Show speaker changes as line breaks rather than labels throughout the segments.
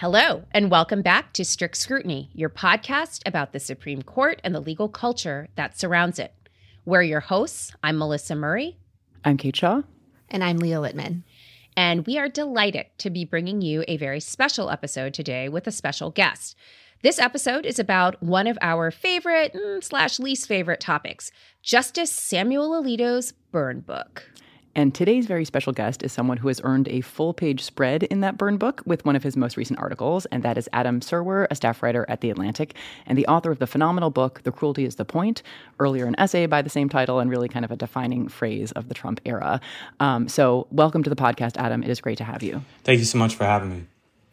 Hello, and welcome back to Strict Scrutiny, your podcast about the Supreme Court and the legal culture that surrounds it. We're your hosts. I'm Melissa Murray.
I'm Kate Shaw.
And I'm Leah Littman.
And we are delighted to be bringing you a very special episode today with a special guest. This episode is about one of our favorite mm, slash least favorite topics Justice Samuel Alito's burn book.
And today's very special guest is someone who has earned a full page spread in that burn book with one of his most recent articles, and that is Adam Serwer, a staff writer at The Atlantic, and the author of the phenomenal book, The Cruelty is the Point, earlier an essay by the same title, and really kind of a defining phrase of the Trump era. Um, so, welcome to the podcast, Adam. It is great to have you.
Thank you so much for having me.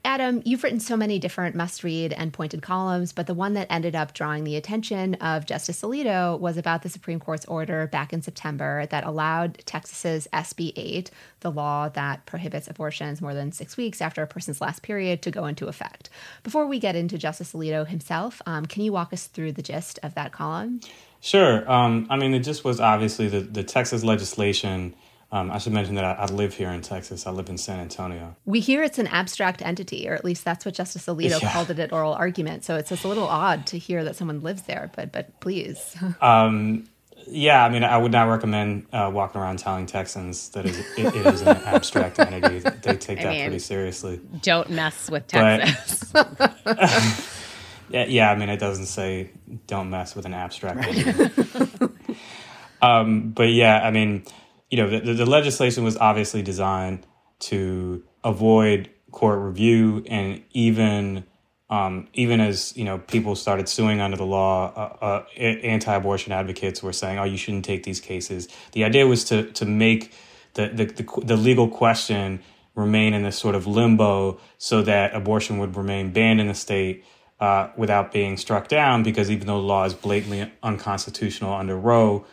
Adam, you've written so many different must read and pointed columns, but the one that ended up drawing the attention of Justice Alito was about the Supreme Court's order back in September that allowed Texas's SB 8, the law that prohibits abortions more than six weeks after a person's last period, to go into effect. Before we get into Justice Alito himself, um, can you walk us through the gist of that column?
Sure. Um, I mean, it just was obviously the, the Texas legislation um, I should mention that I, I, live here in Texas. I live in San Antonio.
We hear it's an abstract entity, or at least that's what Justice Alito yeah. called it at oral argument. So it's just a little odd to hear that someone lives there, but but please.
Um, yeah, I mean, I would not recommend uh, walking around telling Texans that it, it, it is an abstract entity. They take that I mean, pretty seriously.
Don't mess with Texas. But,
yeah, yeah, I mean, it doesn't say don't mess with an abstract entity. um, but yeah, I mean you know, the, the legislation was obviously designed to avoid court review and even um, even as you know people started suing under the law, uh, uh, anti-abortion advocates were saying, "Oh, you shouldn't take these cases." The idea was to to make the the, the, the legal question remain in this sort of limbo, so that abortion would remain banned in the state uh, without being struck down. Because even though the law is blatantly unconstitutional under Roe,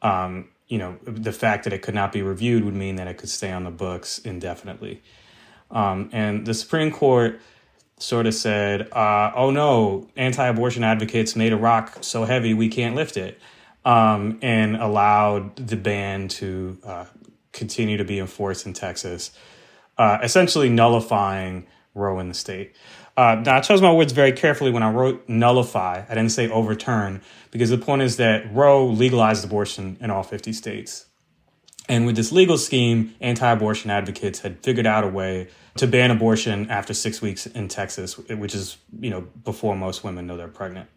um, you know, the fact that it could not be reviewed would mean that it could stay on the books indefinitely. Um, and the Supreme Court sort of said, uh, oh no, anti abortion advocates made a rock so heavy we can't lift it, um, and allowed the ban to uh, continue to be enforced in Texas, uh, essentially nullifying Roe in the state. Uh, now, I chose my words very carefully when I wrote nullify. I didn't say overturn because the point is that Roe legalized abortion in all 50 states. And with this legal scheme, anti abortion advocates had figured out a way to ban abortion after six weeks in Texas, which is, you know, before most women know they're pregnant.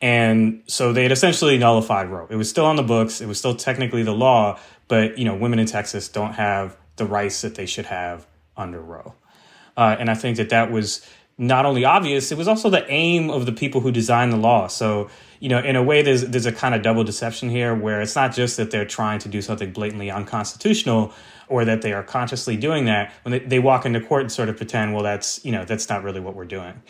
And so they had essentially nullified Roe. It was still on the books, it was still technically the law, but, you know, women in Texas don't have the rights that they should have under Roe. Uh, and I think that that was not only obvious, it was also the aim of the people who designed the law. So, you know, in a way, there's there's a kind of double deception here, where it's not just that they're trying to do something blatantly unconstitutional, or that they are consciously doing that. When they, they walk into court and sort of pretend, well, that's you know, that's not really what we're doing.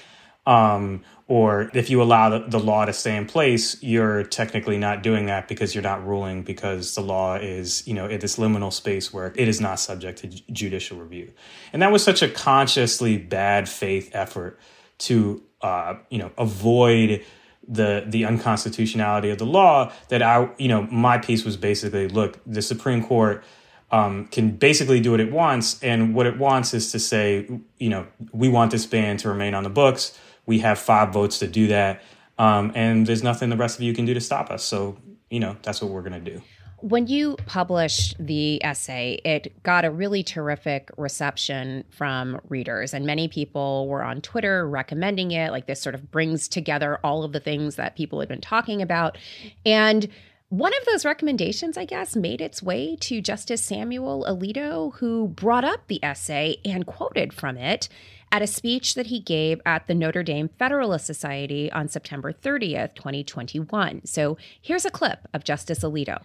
Um, or if you allow the, the, law to stay in place, you're technically not doing that because you're not ruling because the law is, you know, in this liminal space where it is not subject to judicial review. And that was such a consciously bad faith effort to, uh, you know, avoid the the unconstitutionality of the law that I, you know, my piece was basically, look, the Supreme Court um, can basically do what it wants, and what it wants is to say, you know, we want this ban to remain on the books We have five votes to do that. Um, and there's nothing the rest of you can do to stop us. So, you know, that's what we're going to do.
When you published the essay, it got a really terrific reception from readers, and many people were on Twitter recommending it. Like, this sort of brings together all of the things that people had been talking about. And one of those recommendations, I guess, made its way to Justice Samuel Alito, who brought up the essay and quoted from it at a speech that he gave at the Notre Dame Federalist Society on September 30th, 2021. So here's a clip of Justice Alito.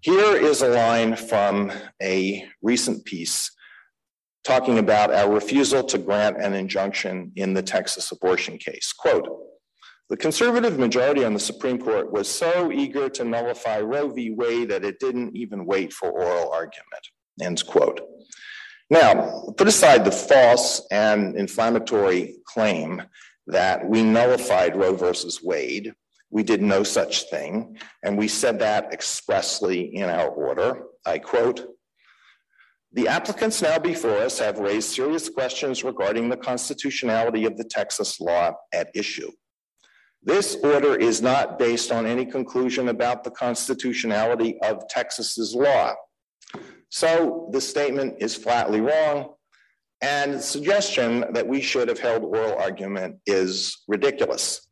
Here is a line from a recent piece talking about our refusal to grant an injunction in the Texas abortion case. Quote, the conservative majority on the Supreme Court was so eager to nullify Roe v. Wade that it didn't even wait for oral argument. Ends quote. Now, put aside the false and inflammatory claim that we nullified Roe versus Wade. We did no such thing, and we said that expressly in our order. I quote The applicants now before us have raised serious questions regarding the constitutionality of the Texas law at issue. This order is not based on any conclusion about the constitutionality of Texas's law. So the statement is flatly wrong, and the suggestion that we should have held oral argument is ridiculous.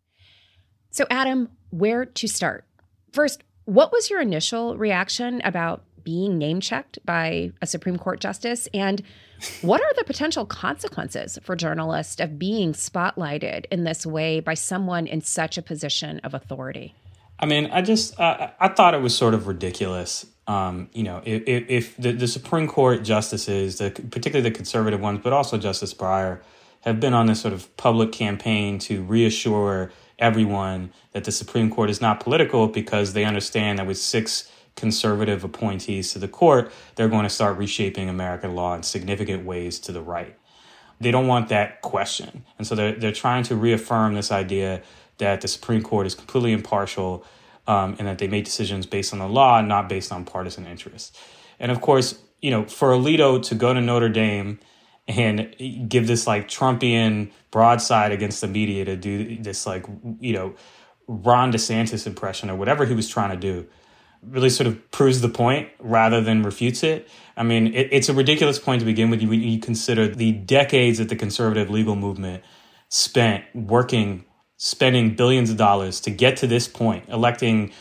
So, Adam, where to start? First, what was your initial reaction about being name checked by a Supreme Court justice? And what are the potential consequences for journalists of being spotlighted in this way by someone in such a position of authority?
I mean, I just uh, I thought it was sort of ridiculous um, you know, if, if the, the, Supreme Court justices, the, particularly the conservative ones, but also Justice Breyer, have been on this sort of public campaign to reassure everyone that the Supreme Court is not political because they understand that with six conservative appointees to the court, they're going to start reshaping American law in significant ways to the right. They don't want that question. And so they're, they're trying to reaffirm this idea that the Supreme Court is completely impartial um, and that they made decisions based on the law, not based on partisan interests. And of course, you know, for Alito to go to Notre Dame and give this like Trumpian broadside against the media to do this like you know Ron DeSantis impression or whatever he was trying to do really sort of proves the point rather than refutes it. I mean, it, it's a ridiculous point to begin with you consider the decades that the conservative legal movement spent working spending billions of dollars to get to this point, electing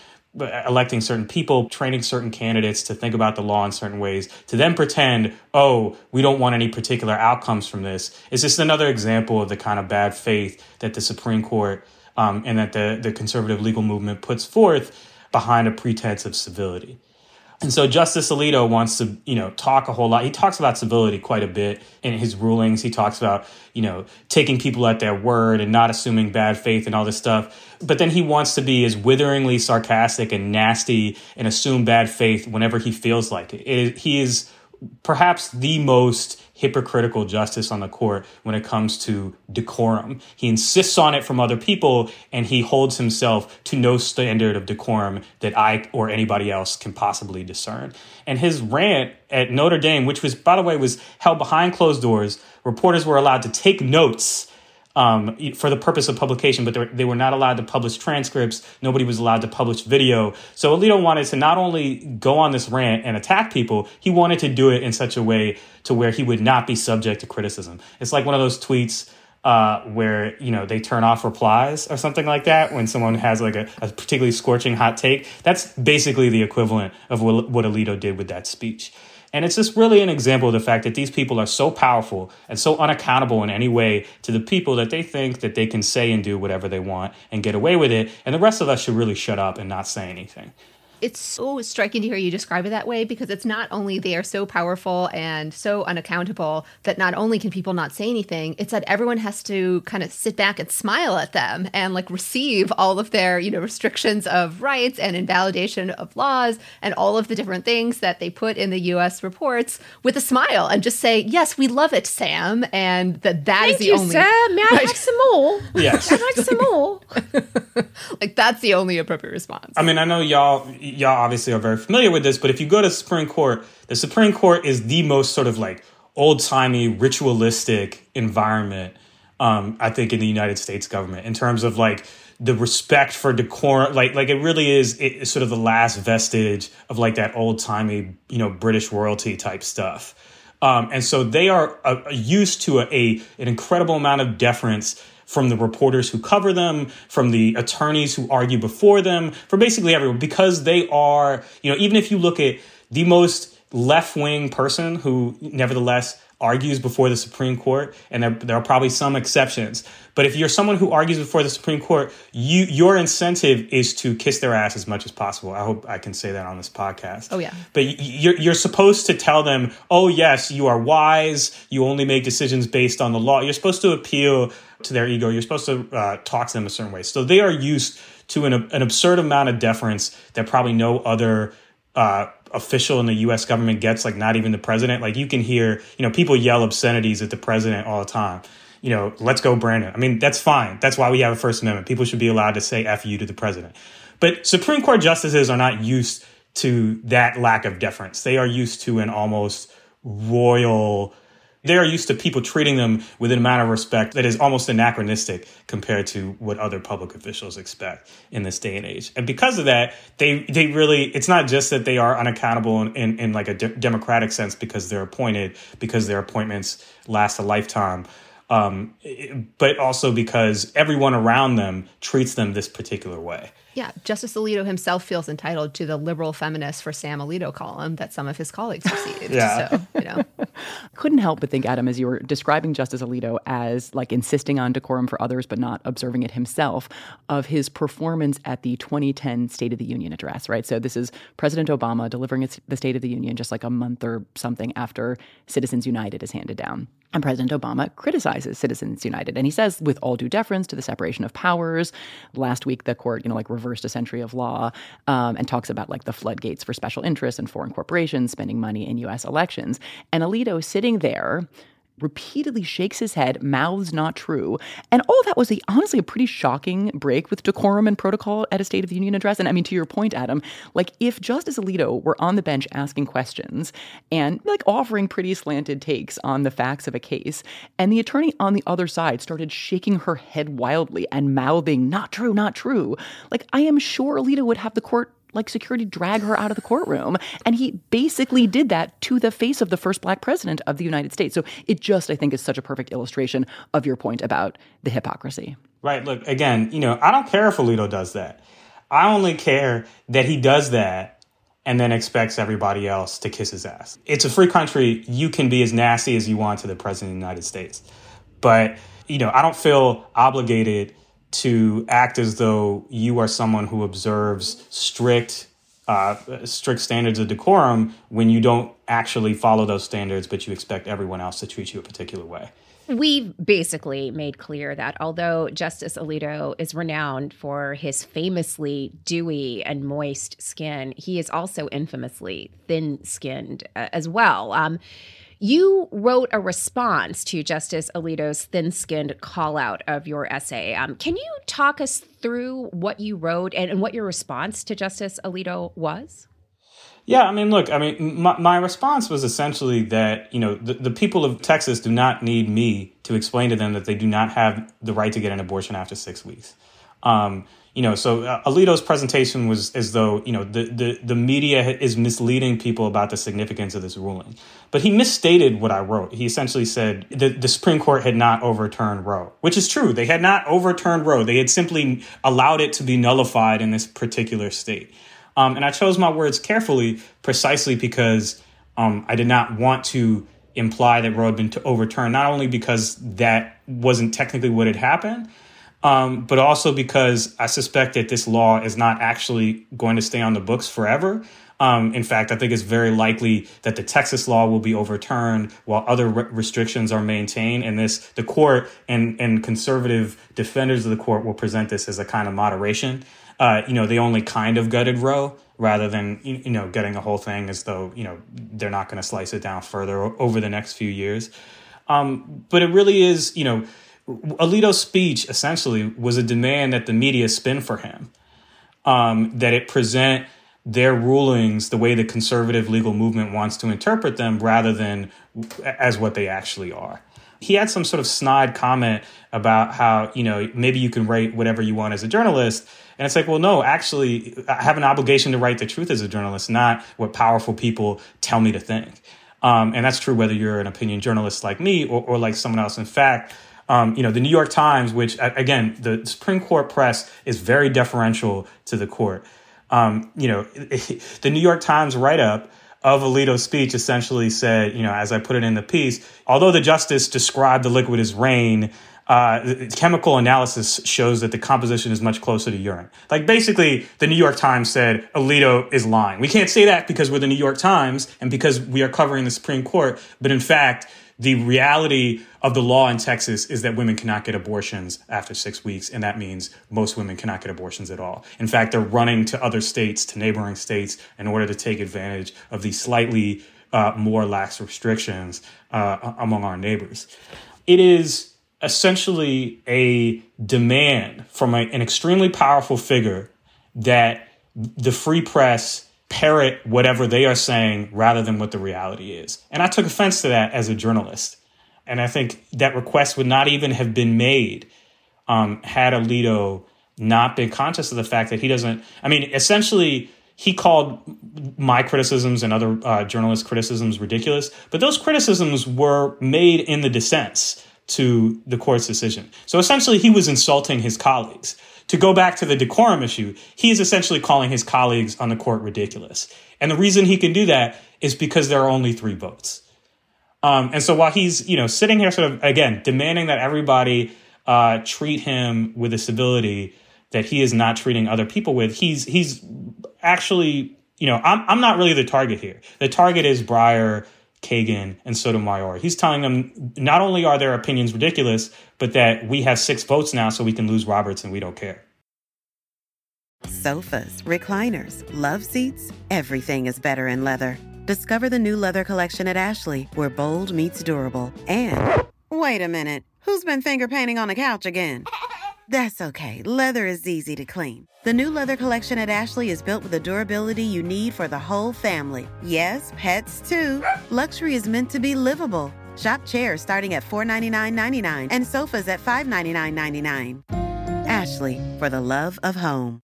electing certain people, training certain candidates to think about the law in certain ways, to then pretend, oh, we don't want any particular outcomes from this, is just another example of the kind of bad faith that the Supreme Court um, and that the, the conservative legal movement puts forth behind a pretense of civility. And so Justice Alito wants to, you know, talk a whole lot. He talks about civility quite a bit in his rulings. He talks about, you know, taking people at their word and not assuming bad faith and all this stuff. But then he wants to be as witheringly sarcastic and nasty and assume bad faith whenever he feels like it. it he is perhaps the most hypocritical justice on the court when it comes to decorum. He insists on it from other people and he holds himself to no standard of decorum that I or anybody else can possibly discern. And his rant at Notre Dame, which was, by the way, was held behind closed doors, reporters were allowed to take notes um, for the purpose of publication, but they were not allowed to publish transcripts. Nobody was allowed to publish video. So Alito wanted to not only go on this rant and attack people, he wanted to do it in such a way to where he would not be subject to criticism. It's like one of those tweets uh, where you know they turn off replies or something like that when someone has like a, a particularly scorching hot take. That's basically the equivalent of what, what Alito did with that speech. And it's just really an example of the fact that these people are so powerful and so unaccountable in any way to the people that they think that they can say and do whatever they want and get away with it. And the rest of us should really shut up and not say anything
it's so striking to hear you describe it that way because it's not only they are so powerful and so unaccountable that not only can people not say anything, it's that everyone has to kind of sit back and smile at them and like receive all of their, you know, restrictions of rights and invalidation of laws and all of the different things that they put in the US reports with a smile and just say, "Yes, we love it, Sam." And that that
Thank
is the
you,
only
Sir. May I have some more?
Yes.
I'd like some more.
like that's the only appropriate response.
I mean, I know y'all y'all obviously are very familiar with this, but if you go to Supreme Court, the Supreme Court is the most sort of like old timey, ritualistic environment Um, I think in the United States government in terms of like the respect for decorum, like like it really is it, sort of the last vestige of like that old timey you know British royalty type stuff. Um, and so they are uh, used to a, a an incredible amount of deference from the reporters who cover them, from the attorneys who argue before them, from basically everyone, because they are, you know, even if you look at the most left wing person who nevertheless argues before the Supreme Court, and there, there, are probably some exceptions. But if you're someone who argues before the Supreme Court, you your incentive is to kiss their ass as much as possible. I hope I can say that on this podcast.
Oh yeah.
But you're you're supposed to tell them, oh yes, you are wise. You only make decisions based on the law. You're supposed to appeal to their ego. You're supposed to uh, talk to them a certain way. So they are used to an, an absurd amount of deference that probably no other uh, official in the U.S. government gets. Like not even the president. Like you can hear, you know, people yell obscenities at the president all the time. You know, let's go, Brandon. I mean, that's fine. That's why we have a First Amendment. People should be allowed to say "f you" to the president. But Supreme Court justices are not used to that lack of deference. They are used to an almost royal they are used to people treating them with an amount of respect that is almost anachronistic compared to what other public officials expect in this day and age. And because of that, they they really it's not just that they are unaccountable in, in, in like a de- democratic sense because they're appointed because their appointments last a lifetime. Um, but also because everyone around them treats them this particular way.
Yeah, Justice Alito himself feels entitled to the liberal feminist for Sam Alito column that some of his colleagues received. yeah. So, you know.
Couldn't help but think, Adam, as you were describing Justice Alito as like insisting on decorum for others but not observing it himself, of his performance at the 2010 State of the Union address, right? So this is President Obama delivering the State of the Union just like a month or something after Citizens United is handed down. And President Obama criticizes Citizens United. And he says, with all due deference to the separation of powers, last week the court, you know, like reversed a century of law um, and talks about like the floodgates for special interests and foreign corporations spending money in U.S. elections. And Alito sitting there repeatedly shakes his head, mouths not true. And all that was a, honestly a pretty shocking break with decorum and protocol at a State of the Union address. And I mean, to your point, Adam, like if Justice Alito were on the bench asking questions and like offering pretty slanted takes on the facts of a case, and the attorney on the other side started shaking her head wildly and mouthing, not true, not true, like I am sure Alito would have the court like security drag her out of the courtroom. And he basically did that to the face of the first black president of the United States. So it just, I think, is such a perfect illustration of your point about the hypocrisy.
Right. Look, again, you know, I don't care if Alito does that. I only care that he does that and then expects everybody else to kiss his ass. It's a free country. You can be as nasty as you want to the president of the United States. But, you know, I don't feel obligated to act as though you are someone who observes strict uh, strict standards of decorum when you don't actually follow those standards, but you expect everyone else to treat you a particular way.
We've basically made clear that although Justice Alito is renowned for his famously dewy and moist skin, he is also infamously thin skinned uh, as well. Um, you wrote a response to Justice Alito's thin skinned call out of your essay. Um, can you talk us through what you wrote and, and, what your response to Justice Alito was?
Yeah, I mean, look, I mean, my, my response was essentially that, you know, the, the people of Texas do not need me to explain to them that they do not have the right to get an abortion after six weeks. Um, you know, so uh, Alito's presentation was as though you know the, the the media is misleading people about the significance of this ruling, but he misstated what I wrote. He essentially said the the Supreme Court had not overturned Roe, which is true. They had not overturned Roe. They had simply allowed it to be nullified in this particular state. Um, and I chose my words carefully, precisely because um, I did not want to imply that Roe had been overturned. Not only because that wasn't technically what had happened um, but also because I suspect that this law is not actually going to stay on the books forever. Um, in fact, I think it's very likely that the Texas law will be overturned while other re- restrictions are maintained. And this, the court and, and conservative defenders of the court will present this as a kind of moderation. Uh, you know, they only kind of gutted Roe rather than, you know, getting the whole thing as though, you know, they're not going to slice it down further over the next few years. Um, but it really is, you know, Alito's speech essentially was a demand that the media spin for him, um, that it present their rulings the way the conservative legal movement wants to interpret them rather than as what they actually are. he had some sort of snide comment about how, you know, maybe you can write whatever you want as a journalist. And it's like, well, no, actually, I have an obligation to write the truth as a journalist, not what powerful people tell me to think. Um, and that's true whether you're an opinion journalist like me or, or like someone else. In fact, um, you know, the New York Times, which again, the Supreme Court press is very deferential to the court. Um, you know, the New York Times write up of Alito's speech essentially said, you know, as I put it in the piece, although the justice described the liquid as rain, uh, chemical analysis shows that the composition is much closer to urine. Like basically, the New York Times said Alito is lying. We can't say that because we're the New York Times and because we are covering the Supreme Court. But in fact, the reality of the law in Texas is that women cannot get abortions after six weeks, and that means most women cannot get abortions at all. In fact, they're running to other states, to neighboring states, in order to take advantage of these slightly uh, more lax restrictions uh, among our neighbors. It is essentially a demand from a, an extremely powerful figure that the free press parrot whatever they are saying rather than what the reality is. And I took offense to that as a journalist. And I think that request would not even have been made um, had Alito not been conscious of the fact that he doesn't. I mean, essentially, he called my criticisms and other uh, journalist criticisms ridiculous, but those criticisms were made in the dissents to the court's decision. So essentially, he was insulting his colleagues. To go back to the decorum issue, he is essentially calling his colleagues on the court ridiculous. And the reason he can do that is because there are only three votes. Um, and so while he's, you know, sitting here sort of, again, demanding that everybody uh, treat him with a civility that he is not treating other people with, he's, he's actually, you know, I'm, I'm not really the target here. The target is Breyer Kagan, and Sotomayor. He's telling them not only are their opinions ridiculous, but that we have six votes now, so we can lose Roberts and we don't care.
Sofas, recliners, love seats, everything is better in leather. Discover the new leather collection at Ashley, where bold meets durable. And wait a minute, who's been finger painting on the couch again? That's okay. Leather is easy to clean. The new leather collection at Ashley is built with the durability you need for the whole family. Yes, pets too. Luxury is meant to be livable. Shop chairs starting at $499.99 and sofas at $599.99. Ashley, for the love of home.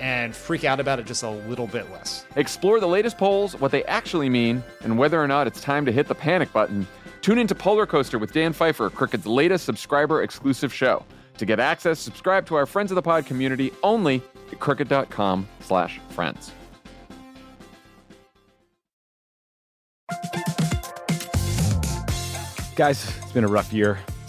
and freak out about it just a little bit less.
Explore the latest polls, what they actually mean, and whether or not it's time to hit the panic button. Tune into Polar Coaster with Dan Pfeiffer, Crooked's latest subscriber exclusive show. To get access, subscribe to our Friends of the Pod community only at crooked.com slash friends.
Guys, it's been a rough year.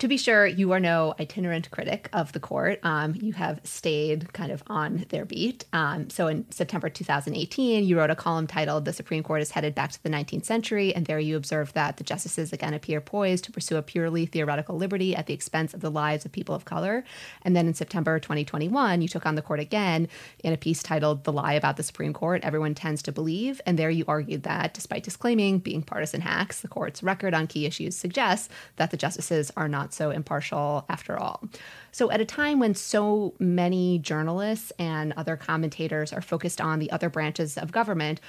To be sure, you are no itinerant critic of the court. Um, you have stayed kind of on their beat. Um, so in September 2018, you wrote a column titled The Supreme Court is Headed Back to the 19th Century. And there you observed that the justices again appear poised to pursue a purely theoretical liberty at the expense of the lives of people of color. And then in September 2021, you took on the court again in a piece titled The Lie About the Supreme Court Everyone Tends to Believe. And there you argued that despite disclaiming being partisan hacks, the court's record on key issues suggests that the justices are not so impartial after all. So, at a time when so many journalists and other commentators are focused on the other branches of government,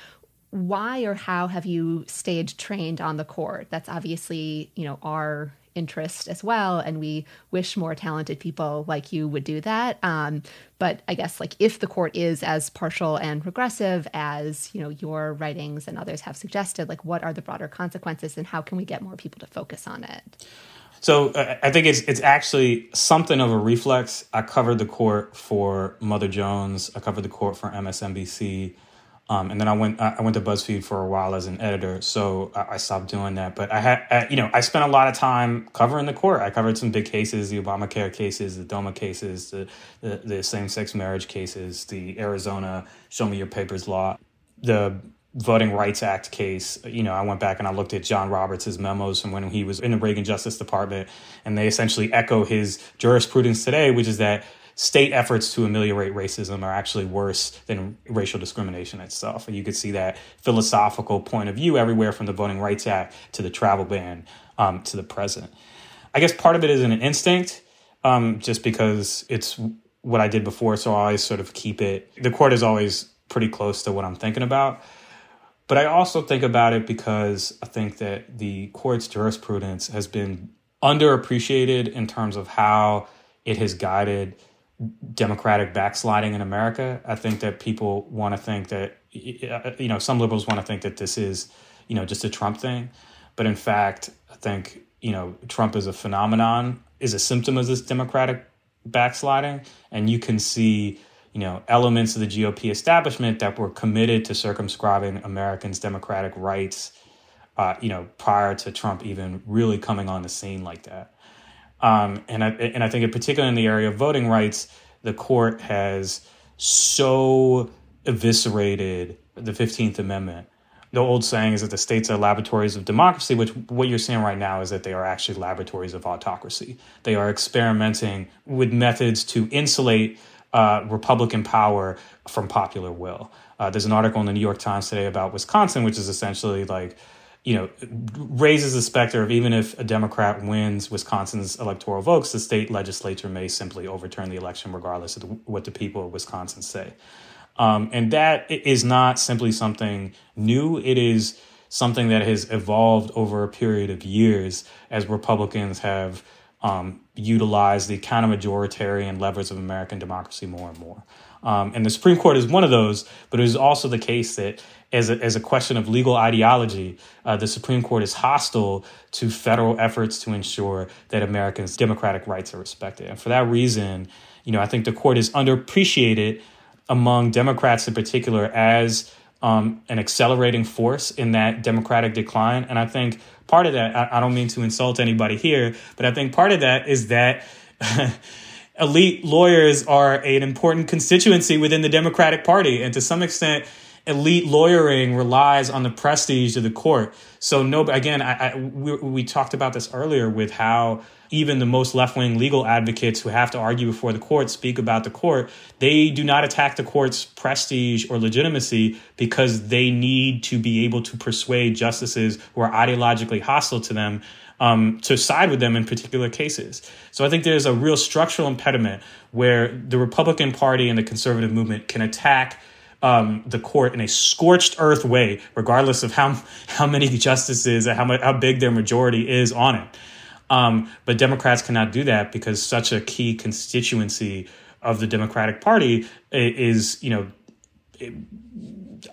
why or how have you stayed trained on the court? That's obviously, you know, our interest as well and we wish more talented people like you would do that um, but i guess like if the court is as partial and regressive as you know your writings and others have suggested like what are the broader consequences and how can we get more people to focus on it
so uh, I think it's it's actually something of a reflex. I covered the court for Mother Jones. I covered the court for MSNBC, um, and then I went I went to BuzzFeed for a while as an editor. So I, I stopped doing that. But I had you know I spent a lot of time covering the court. I covered some big cases: the Obamacare cases, the DOMA cases, the the, the same sex marriage cases, the Arizona Show Me Your Papers law, the Voting Rights Act case, you know, I went back and I looked at John Roberts' memos from when he was in the Reagan Justice Department, and they essentially echo his jurisprudence today, which is that state efforts to ameliorate racism are actually worse than racial discrimination itself. And you could see that philosophical point of view everywhere from the Voting Rights Act to the travel ban um, to the present. I guess part of it is an instinct, um, just because it's what I did before, so I always sort of keep it. The court is always pretty close to what I'm thinking about. But I also think about it because I think that the court's jurisprudence has been underappreciated in terms of how it has guided democratic backsliding in America. I think that people want to think that, you know, some liberals want to think that this is, you know, just a Trump thing. But in fact, I think, you know, Trump is a phenomenon, is a symptom of this democratic backsliding. And you can see you know, elements of the GOP establishment that were committed to circumscribing Americans' democratic rights, uh, you know, prior to Trump even really coming on the scene like that. Um, and I and I think, in particular, in the area of voting rights, the court has so eviscerated the Fifteenth Amendment. The old saying is that the states are laboratories of democracy, which what you're seeing right now is that they are actually laboratories of autocracy. They are experimenting with methods to insulate uh, Republican power from popular will. Uh, there's an article in the New York Times today about Wisconsin, which is essentially like, you know, raises the specter of even if a Democrat wins Wisconsin's electoral votes, the state legislature may simply overturn the election regardless of the, what the people of Wisconsin say. Um, and that is not simply something new. It is something that has evolved over a period of years as Republicans have um, utilize the counter-majoritarian levers of American democracy more and more. Um, and the Supreme Court is one of those, but it is also the case that as a, as a question of legal ideology, uh, the Supreme Court is hostile to federal efforts to ensure that Americans' democratic rights are respected. And for that reason, you know, I think the court is underappreciated among Democrats in particular as um, an accelerating force in that democratic decline. And I think part of that, I, I don't mean to insult anybody here, but I think part of that is that. elite lawyers are an important constituency within the Democratic Party. And to some extent, elite lawyering relies on the prestige of the court. So no, again, I, I we, we talked about this earlier with how even the most left wing legal advocates who have to argue before the court speak about the court. They do not attack the court's prestige or legitimacy because they need to be able to persuade justices who are ideologically hostile to them um, to side with them in particular cases. So I think there's a real structural impediment where the Republican Party and the conservative movement can attack um, the court in a scorched earth way, regardless of how how many justices and how much, how big their majority is on it. Um, but Democrats cannot do that because such a key constituency of the Democratic Party is, you know,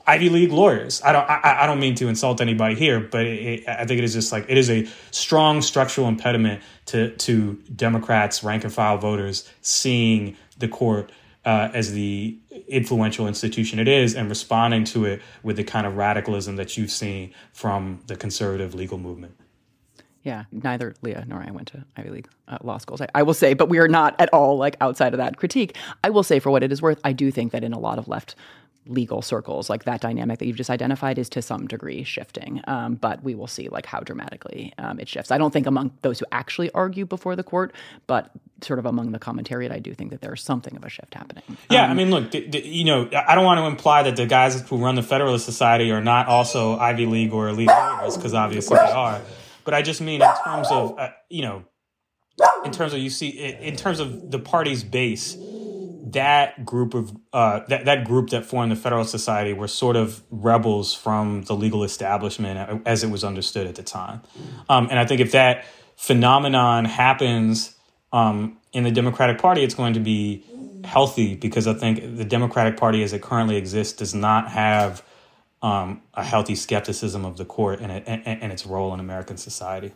Ivy League lawyers. I don't. I, I don't mean to insult anybody here, but it, I think it is just like it is a strong structural impediment to to Democrats, rank and file voters, seeing the court uh, as the influential institution it is and responding to it with the kind of radicalism that you've seen from the conservative legal movement.
Yeah, neither Leah nor I went to Ivy League uh, law schools. I, I, will say, but we are not at all like outside of that critique. I will say, for what it is worth, I do think that in a lot of left legal circles, like that dynamic that you've just identified is to some degree shifting. Um, but we will see like how dramatically um, it shifts. I don't think among those who actually argue before the court, but sort of among the commentariat, I do think that there's something of a shift happening.
Yeah, um, I mean, look, d- d- you know, I don't want to imply that the guys who run the Federalist Society are not also Ivy League or elite lawyers, because obviously they are. But I just mean in terms of, uh, you know, in terms of you see, in terms of the party's base that group of uh, that that group that formed the Federalist Society were sort of rebels from the legal establishment as it was understood at the time, um, and I think if that phenomenon happens um, in the Democratic Party, it's going to be healthy because I think the Democratic Party, as it currently exists, does not have um, a healthy skepticism of the court and, it, and, and its role in American society.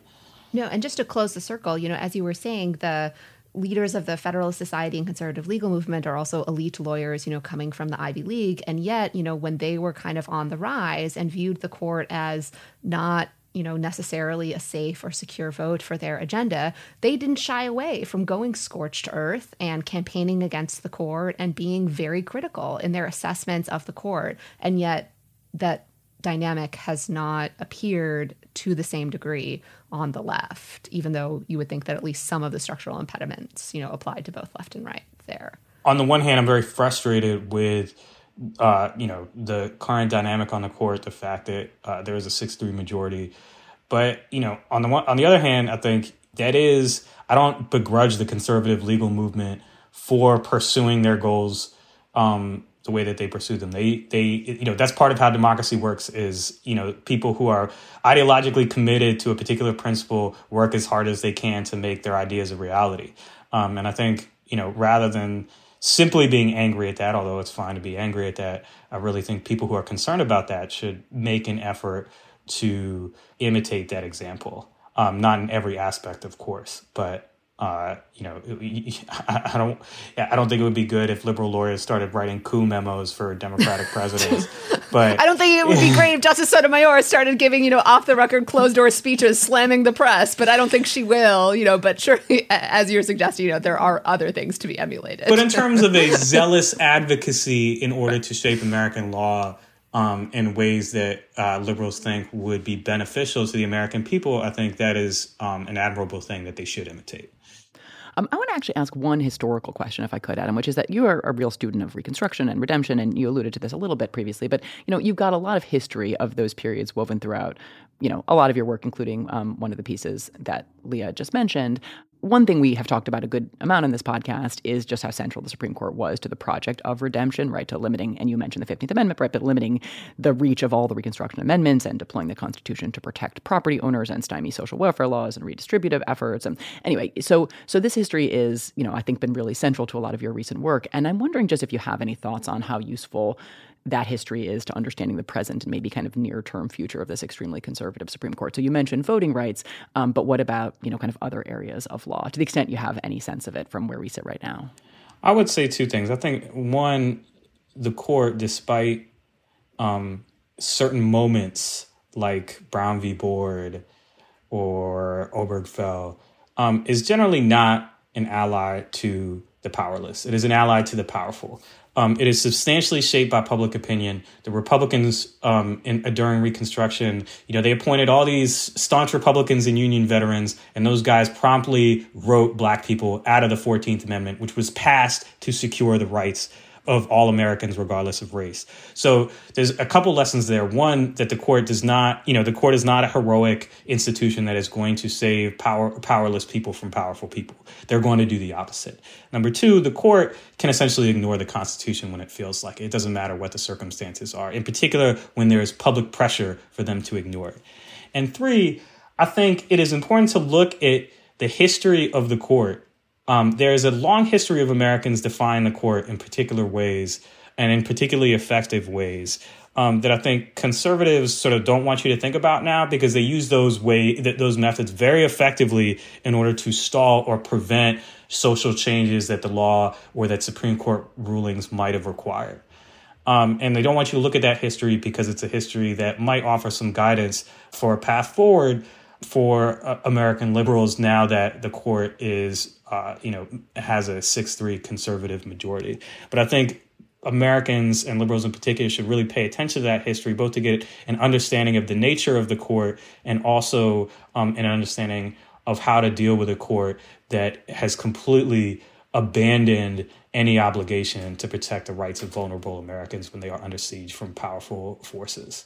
No, and just to close the circle, you know, as you were saying, the leaders of the Federalist Society and conservative legal movement are also elite lawyers, you know, coming from the Ivy League. And yet, you know, when they were kind of on the rise and viewed the court as not you know necessarily a safe or secure vote for their agenda they didn't shy away from going scorched earth and campaigning against the court and being very critical in their assessments of the court and yet that dynamic has not appeared to the same degree on the left, even though you would think that at least some of the structural impediments, you know, applied to both left and right there.
On the one hand, I'm very frustrated with, uh, you know, the current dynamic on the court, the fact that uh, there is a six-three majority. But you know, on the one, on the other hand, I think that is I don't begrudge the conservative legal movement for pursuing their goals um, the way that they pursue them. They they you know that's part of how democracy works is you know people who are ideologically committed to a particular principle work as hard as they can to make their ideas a reality. Um, and I think you know rather than simply being angry at that, although it's fine to be angry at that, I really think people who are concerned about that should make an effort to imitate that example. Um, not in every aspect, of course, but uh, you know, I, don't, I don't think it would be good if liberal lawyers started writing coup memos for Democratic presidents. But
I don't think it would be great if Justice Sotomayor started giving, you know, off the record, closed door speeches, slamming the press. But I don't think she will, you know. But surely, as you're suggesting, you know, there are other things to be emulated.
But in terms of a zealous advocacy in order to shape American law, um, in ways that uh, liberals think would be beneficial to the American people, I think that is um, an admirable thing that they should imitate.
Um, I want to actually ask one historical question, if I could, Adam, which is that you are a real student of Reconstruction and Redemption, and you alluded to this a little bit previously. But you know, you've got a lot of history of those periods woven throughout. You know, a lot of your work, including um, one of the pieces that Leah just mentioned one thing we have talked about a good amount in this podcast is just how central the Supreme Court was to the project of redemption, right? To limiting, and you mentioned the 15th Amendment, right? But limiting the reach of all the Reconstruction amendments and deploying the Constitution to protect property owners and stymie social welfare laws and redistributive efforts. And anyway, so so this history is, you know, I think been really central to a lot of your recent work. And I'm wondering just if you have any thoughts on how useful that history is to understanding the present and maybe kind of near term future of this extremely conservative Supreme Court. So you mentioned voting rights, um, but what about you know kind of other areas of law to the extent you have any sense of it from where we sit right now?
I would say two things. I think one, the court, despite um, certain moments like Brown v. Board or Obergefell, um, is generally not an ally to the powerless. It is an ally to the powerful. Um, it is substantially shaped by public opinion. The Republicans um, in, uh, during Reconstruction, you know, they appointed all these staunch Republicans and Union veterans, and those guys promptly wrote black people out of the 14th Amendment, which was passed to secure the rights of all Americans, regardless of race. So there's a couple lessons there. One, that the court does not, you know, the court is not a heroic institution that is going to save power, powerless people from powerful people. They're going to do the opposite. Number two, the court can essentially ignore the Constitution when it feels like it. it doesn't matter what the circumstances are, in particular when there is public pressure for them to ignore it. And three, I think it is important to look at the history of the court um, there is a long history of Americans defying the court in particular ways and in particularly effective ways um, that I think conservatives sort of don't want you to think about now because they use those way those methods very effectively in order to stall or prevent social changes that the law or that Supreme Court rulings might have required. Um, and they don't want you to look at that history because it's a history that might offer some guidance for a path forward for uh, American liberals now that the court is, uh, you know, has a 6 3 conservative majority. But I think Americans and liberals in particular should really pay attention to that history, both to get an understanding of the nature of the court and also um, an understanding of how to deal with a court that has completely abandoned any obligation to protect the rights of vulnerable Americans when they are under siege from powerful forces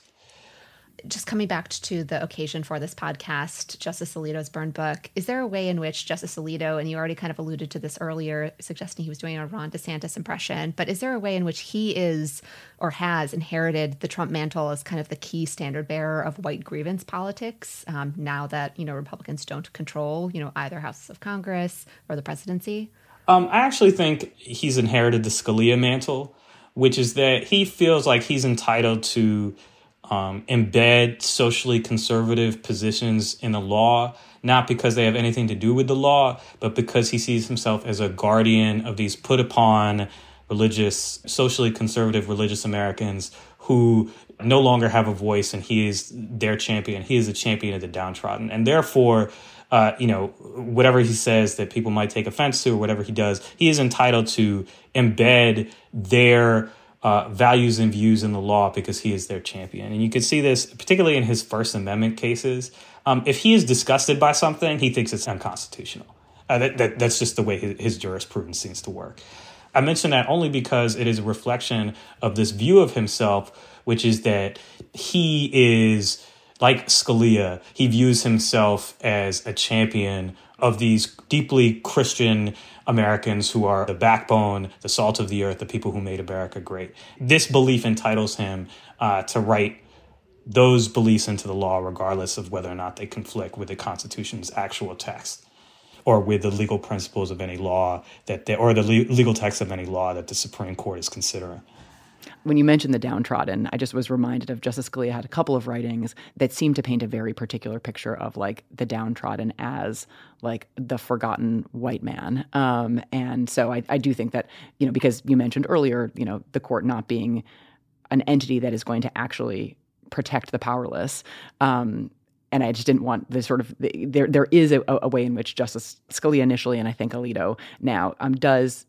just coming back to the occasion for this podcast, Justice Alito's burn book, is there a way in which Justice Alito, and you already kind of alluded to this earlier, suggesting he was doing a Ron DeSantis impression, but is there a way in which he is or has inherited the Trump mantle as kind of the key standard bearer of white grievance politics um, now that, you know, Republicans don't control, you know, either House of Congress or the presidency?
Um, I actually think he's inherited the Scalia mantle, which is that he feels like he's entitled to um, embed socially conservative positions in the law, not because they have anything to do with the law, but because he sees himself as a guardian of these put upon religious, socially conservative religious Americans who no longer have a voice and he is their champion. He is a champion of the downtrodden. And therefore, uh, you know, whatever he says that people might take offense to or whatever he does, he is entitled to embed their uh, values and views in the law because he is their champion. And you can see this particularly in his First Amendment cases. Um, if he is disgusted by something, he thinks it's unconstitutional. Uh, that, that, that's just the way his, his jurisprudence seems to work. I mention that only because it is a reflection of this view of himself, which is that he is like Scalia, he views himself as a champion of these deeply Christian Americans who are the backbone, the salt of the earth, the people who made America great. This belief entitles him uh, to write those beliefs into the law, regardless of whether or not they conflict with the Constitution's actual text or with the legal principles of any law that they, or the le- legal text of any law that the Supreme Court is considering
when you mentioned the downtrodden, I just was reminded of Justice Scalia had a couple of writings that seemed to paint a very particular picture of like the downtrodden as like the forgotten white man. Um, and so I, I do think that, you know, because you mentioned earlier, you know, the court not being an entity that is going to actually protect the powerless. Um, and I just didn't want the sort of there. There is a, a, way in which Justice Scalia initially, and I think Alito now, um, does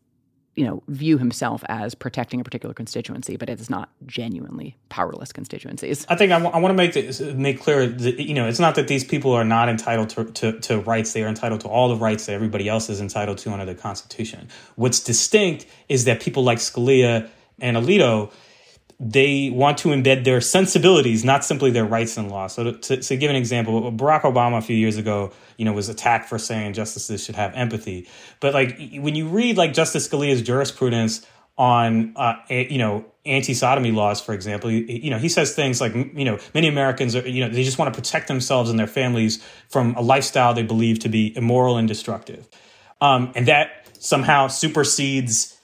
you know, view himself as protecting a particular constituency, but it is not genuinely powerless constituencies.
I think I, w- I want to make this, make clear that you know it's not that these people are not entitled to, to, to rights; they are entitled to all the rights that everybody else is entitled to under the Constitution. What's distinct is that people like Scalia and Alito they want to embed their sensibilities, not simply their rights in law. So, to, to, give an example, Barack Obama a few years ago, you know, was attacked for saying justices should have empathy. But like when you read like Justice Scalia's jurisprudence on, uh, a, you know, anti-sodomy laws, for example, you, you, know, he says things like, you know, many Americans are, you know, they just want to protect themselves and their families from a lifestyle they believe to be immoral and destructive, um, and that somehow supersedes,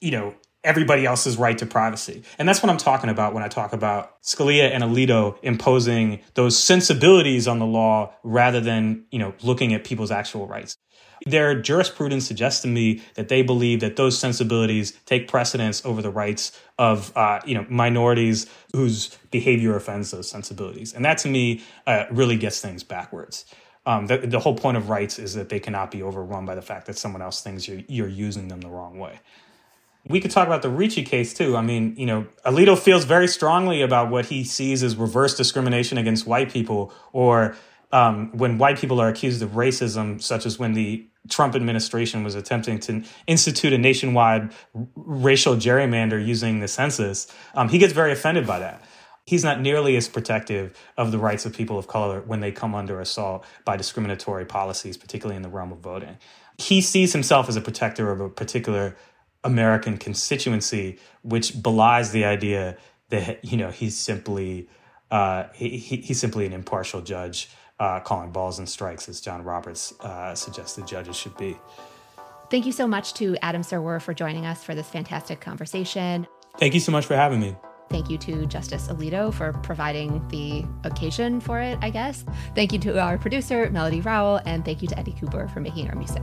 you know, everybody else's right to privacy. And that's what I'm talking about when I talk about Scalia and Alito imposing those sensibilities on the law rather than, you know, looking at people's actual rights. Their jurisprudence suggests to me that they believe that those sensibilities take precedence over the rights of, uh, you know, minorities whose behavior offends those sensibilities. And that to me uh, really gets things backwards. Um, the, the whole point of rights is that they cannot be overrun by the fact that someone else thinks you're, you're using them the wrong way. We could talk about the Ricci case too. I mean, you know, Alito feels very strongly about what he sees as reverse discrimination against white people, or um, when white people are accused of racism, such as when the Trump administration was attempting to institute a nationwide racial gerrymander using the census. Um, he gets very offended by that. He's not nearly as protective of the rights of people of color when they come under assault by discriminatory policies, particularly in the realm of voting. He sees himself as a protector of a particular American constituency, which belies the idea that you know he's simply uh, he, he's simply an impartial judge uh, calling balls and strikes, as John Roberts uh, suggested judges should be.
Thank you so much to Adam Serwer for joining us for this fantastic conversation.
Thank you so much for having me.
Thank you to Justice Alito for providing the occasion for it, I guess. Thank you to our producer, Melody Rowell, and thank you to Eddie Cooper for making our music.